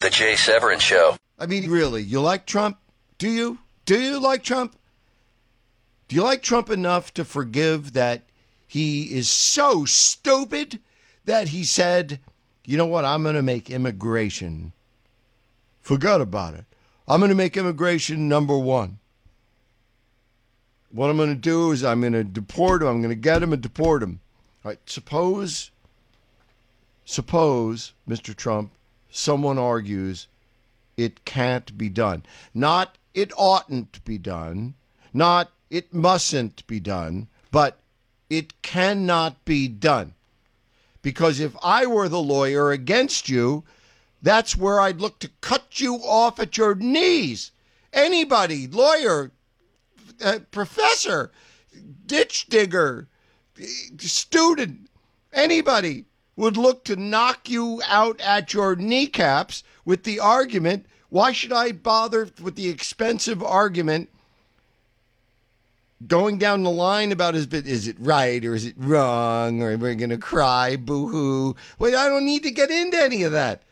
The Jay Severin Show. I mean, really, you like Trump? Do you? Do you like Trump? Do you like Trump enough to forgive that he is so stupid that he said, you know what, I'm going to make immigration. Forget about it. I'm going to make immigration number one. What I'm going to do is I'm going to deport him. I'm going to get him and deport him. All right. Suppose, suppose, Mr. Trump, someone argues it can't be done. Not it oughtn't be done, not it mustn't be done, but it cannot be done. Because if I were the lawyer against you, that's where I'd look to cut you off at your knees. Anybody, lawyer, uh, professor, ditch digger, student, anybody would look to knock you out at your kneecaps with the argument why should I bother with the expensive argument going down the line about is is it right or is it wrong or we're going to cry boo hoo? Well, I don't need to get into any of that.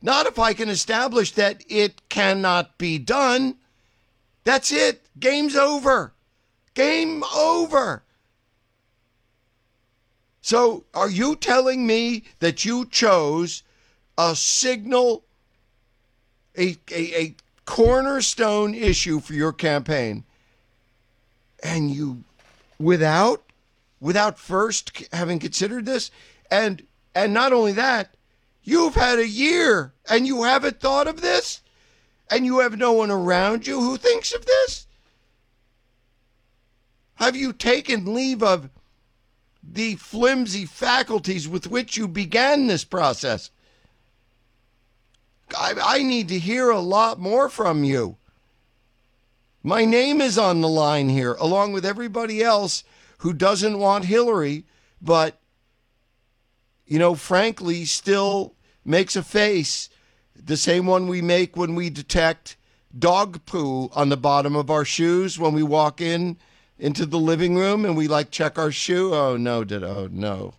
Not if I can establish that it cannot be done. That's it. Game's over. Game over. So, are you telling me that you chose a signal, a, a, a cornerstone issue for your campaign, and you, without, without first having considered this, and and not only that, you've had a year and you haven't thought of this, and you have no one around you who thinks of this. Have you taken leave of? The flimsy faculties with which you began this process. I, I, need to hear a lot more from you. My name is on the line here, along with everybody else who doesn't want Hillary, but, you know, frankly, still makes a face, the same one we make when we detect dog poo on the bottom of our shoes when we walk in into the living room and we like check our shoe. Oh no, did oh no,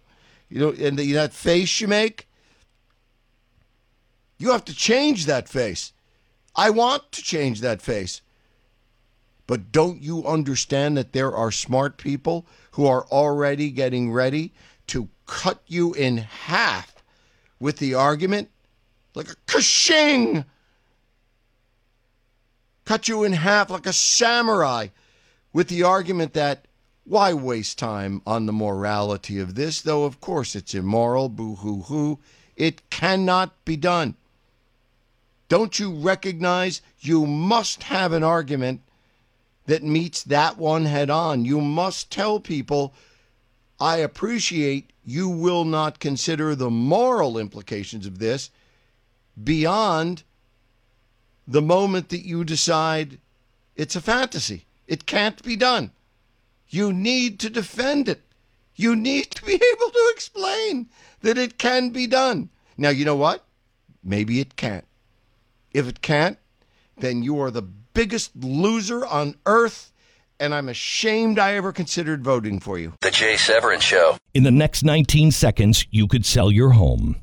you know, and the, that face you make, you have to change that face. I want to change that face. But don't you understand that there are smart people who are already getting ready to cut you in half with the argument like a kashing? Cut you in half like a samurai with the argument that why waste time on the morality of this, though of course it's immoral, boo hoo hoo. It cannot be done. Don't you recognize you must have an argument that meets that one head on? You must tell people, I appreciate you will not consider the moral implications of this beyond the moment that you decide it's a fantasy. It can't be done. You need to defend it. You need to be able to explain that it can be done. Now, you know what? Maybe it can't. If it can't, then you are the biggest loser on earth, and I'm ashamed I ever considered voting for you. The Jay Severin Show. In the next 19 seconds, you could sell your home